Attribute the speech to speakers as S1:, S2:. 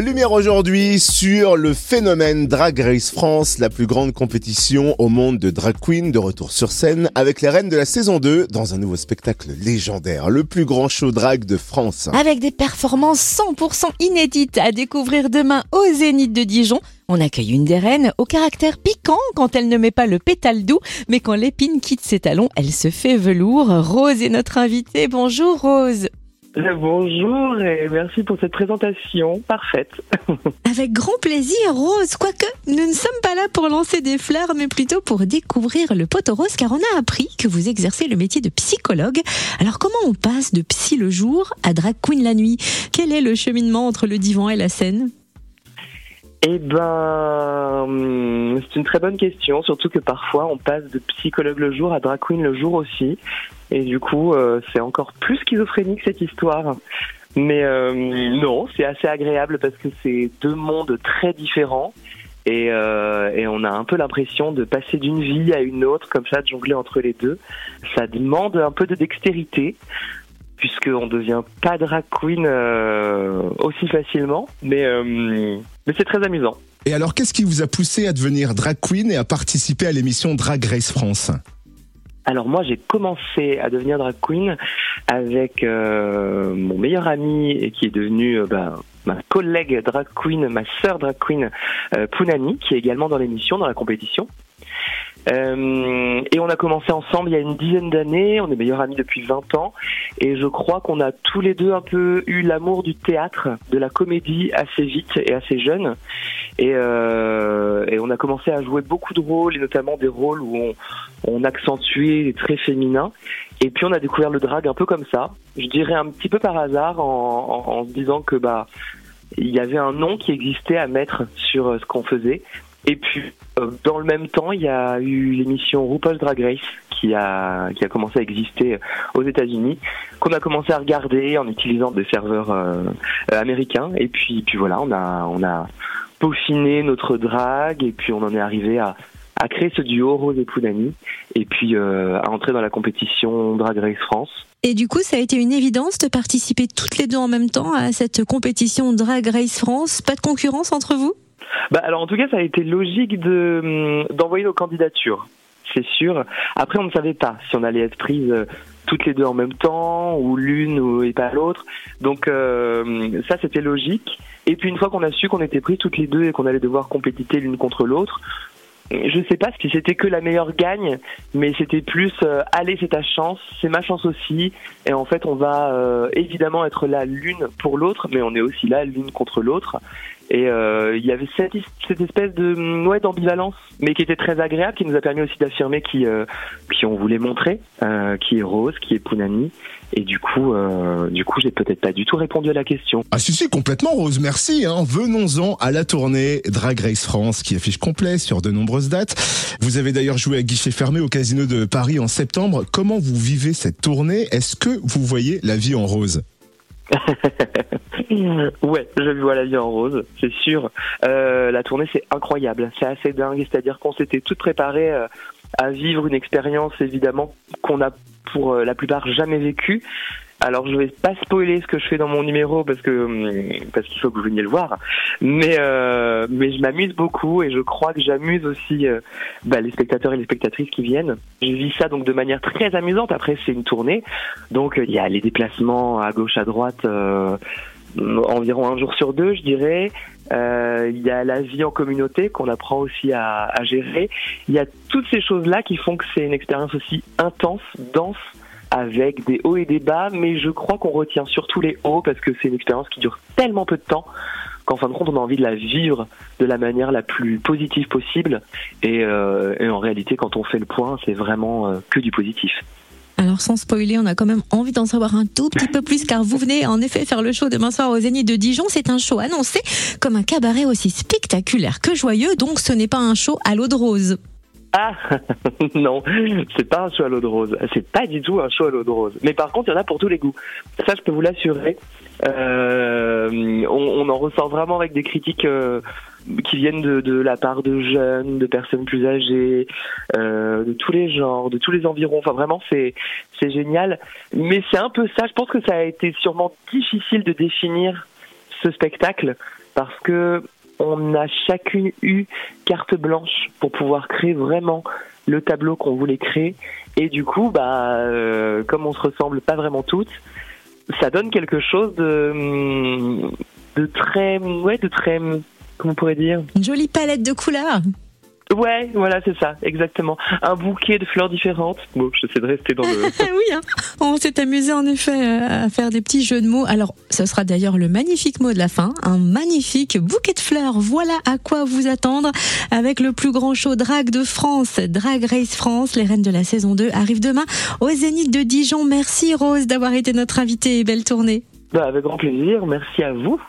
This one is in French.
S1: Lumière aujourd'hui sur le phénomène Drag Race France, la plus grande compétition au monde de drag queen de retour sur scène avec les reines de la saison 2 dans un nouveau spectacle légendaire, le plus grand show drag de France.
S2: Avec des performances 100% inédites à découvrir demain au Zénith de Dijon. On accueille une des reines au caractère piquant quand elle ne met pas le pétale doux, mais quand l'épine quitte ses talons, elle se fait velours. Rose est notre invitée. Bonjour Rose.
S3: Bonjour et merci pour cette présentation parfaite.
S2: Avec grand plaisir, Rose. Quoique, nous ne sommes pas là pour lancer des fleurs, mais plutôt pour découvrir le pot rose, car on a appris que vous exercez le métier de psychologue. Alors, comment on passe de psy le jour à drag queen la nuit? Quel est le cheminement entre le divan et la scène?
S3: Eh ben, hum, c'est une très bonne question, surtout que parfois on passe de psychologue le jour à drag queen le jour aussi, et du coup euh, c'est encore plus schizophrénique cette histoire. Mais euh, non, c'est assez agréable parce que c'est deux mondes très différents. Et, euh, et on a un peu l'impression de passer d'une vie à une autre, comme ça, de jongler entre les deux. Ça demande un peu de dextérité puisqu'on ne devient pas drag queen aussi facilement, mais c'est très amusant.
S1: Et alors, qu'est-ce qui vous a poussé à devenir drag queen et à participer à l'émission Drag Race France?
S3: Alors moi j'ai commencé à devenir drag queen avec euh, mon meilleur ami et qui est devenu bah, ma collègue drag queen, ma sœur drag queen Punani, qui est également dans l'émission, dans la compétition. Euh, et on a commencé ensemble il y a une dizaine d'années, on est meilleurs amis depuis 20 ans, et je crois qu'on a tous les deux un peu eu l'amour du théâtre, de la comédie assez vite et assez jeune. Et, euh, et on a commencé à jouer beaucoup de rôles, et notamment des rôles où on, accentuait très féminin. Et puis on a découvert le drag un peu comme ça, je dirais un petit peu par hasard, en, en, en se disant que bah il y avait un nom qui existait à mettre sur euh, ce qu'on faisait. Et puis, euh, dans le même temps, il y a eu l'émission RuPaul's Drag Race qui a, qui a commencé à exister aux États-Unis, qu'on a commencé à regarder en utilisant des serveurs euh, américains. Et puis, puis voilà, on a, on a peaufiné notre drag et puis on en est arrivé à, à créer ce duo Rose et Poudani et puis euh, à entrer dans la compétition Drag Race France.
S2: Et du coup, ça a été une évidence de participer toutes les deux en même temps à cette compétition Drag Race France. Pas de concurrence entre vous?
S3: Bah, alors en tout cas, ça a été logique de hum, d'envoyer nos candidatures, c'est sûr. Après, on ne savait pas si on allait être prise euh, toutes les deux en même temps ou l'une ou et pas l'autre. Donc euh, ça, c'était logique. Et puis une fois qu'on a su qu'on était pris toutes les deux et qu'on allait devoir compétiter l'une contre l'autre, je sais pas si c'était que la meilleure gagne, mais c'était plus euh, allez c'est ta chance, c'est ma chance aussi, et en fait on va euh, évidemment être là l'une pour l'autre, mais on est aussi là l'une contre l'autre, et euh, il y avait cette, cette espèce de mm, ouais d'ambivalence, mais qui était très agréable, qui nous a permis aussi d'affirmer qui euh, qui on voulait montrer, euh, qui est Rose, qui est Punani, et du coup, euh, du coup, j'ai peut-être pas du tout répondu à la question.
S1: Ah si si complètement Rose, merci. Hein. Venons-en à la tournée Drag Race France qui affiche complet sur de nombreuses dates. Vous avez d'ailleurs joué à guichet fermé au Casino de Paris en septembre. Comment vous vivez cette tournée? Est-ce que vous voyez la vie en rose?
S3: Ouais, je vois la vie en rose, c'est sûr. Euh, la tournée, c'est incroyable, c'est assez dingue. C'est-à-dire qu'on s'était tout préparé euh, à vivre une expérience, évidemment, qu'on a pour euh, la plupart jamais vécue. Alors je vais pas spoiler ce que je fais dans mon numéro parce que hum, parce qu'il faut que vous veniez le voir, mais euh, mais je m'amuse beaucoup et je crois que j'amuse aussi euh, bah, les spectateurs et les spectatrices qui viennent. Je vis ça donc de manière très amusante. Après c'est une tournée, donc il y a les déplacements à gauche à droite. Environ un jour sur deux, je dirais. Euh, il y a la vie en communauté qu'on apprend aussi à, à gérer. Il y a toutes ces choses-là qui font que c'est une expérience aussi intense, dense, avec des hauts et des bas, mais je crois qu'on retient surtout les hauts parce que c'est une expérience qui dure tellement peu de temps qu'en fin de compte on a envie de la vivre de la manière la plus positive possible et, euh, et en réalité quand on fait le point c'est vraiment euh, que du positif.
S2: Sans spoiler, on a quand même envie d'en savoir un tout petit peu plus car vous venez en effet faire le show demain soir au Zénith de Dijon. C'est un show annoncé comme un cabaret aussi spectaculaire que joyeux, donc ce n'est pas un show à l'eau de rose.
S3: Ah non, c'est pas un show à l'eau de rose. C'est pas du tout un show à l'eau de rose. Mais par contre, il y en a pour tous les goûts. Ça, je peux vous l'assurer. Euh, on, en ressort vraiment avec des critiques euh, qui viennent de, de, la part de jeunes, de personnes plus âgées, euh, de tous les genres, de tous les environs. Enfin, vraiment, c'est c'est génial. Mais c'est un peu ça. Je pense que ça a été sûrement difficile de définir ce spectacle parce que on a chacune eu carte blanche pour pouvoir créer vraiment le tableau qu'on voulait créer. Et du coup, bah, euh, comme on se ressemble pas vraiment toutes, ça donne quelque chose de, de très, ouais, de très, comment on pourrait dire?
S2: Une jolie palette de couleurs.
S3: Ouais, voilà, c'est ça, exactement. Un bouquet de fleurs différentes. Bon, j'essaie de rester dans le.
S2: oui, hein. on s'est amusé en effet euh, à faire des petits jeux de mots. Alors, ce sera d'ailleurs le magnifique mot de la fin, un magnifique bouquet de fleurs. Voilà à quoi vous attendre avec le plus grand show drag de France, Drag Race France. Les reines de la saison 2 arrivent demain au Zénith de Dijon. Merci Rose d'avoir été notre invitée et belle tournée.
S3: Bah, avec grand plaisir. Merci à vous.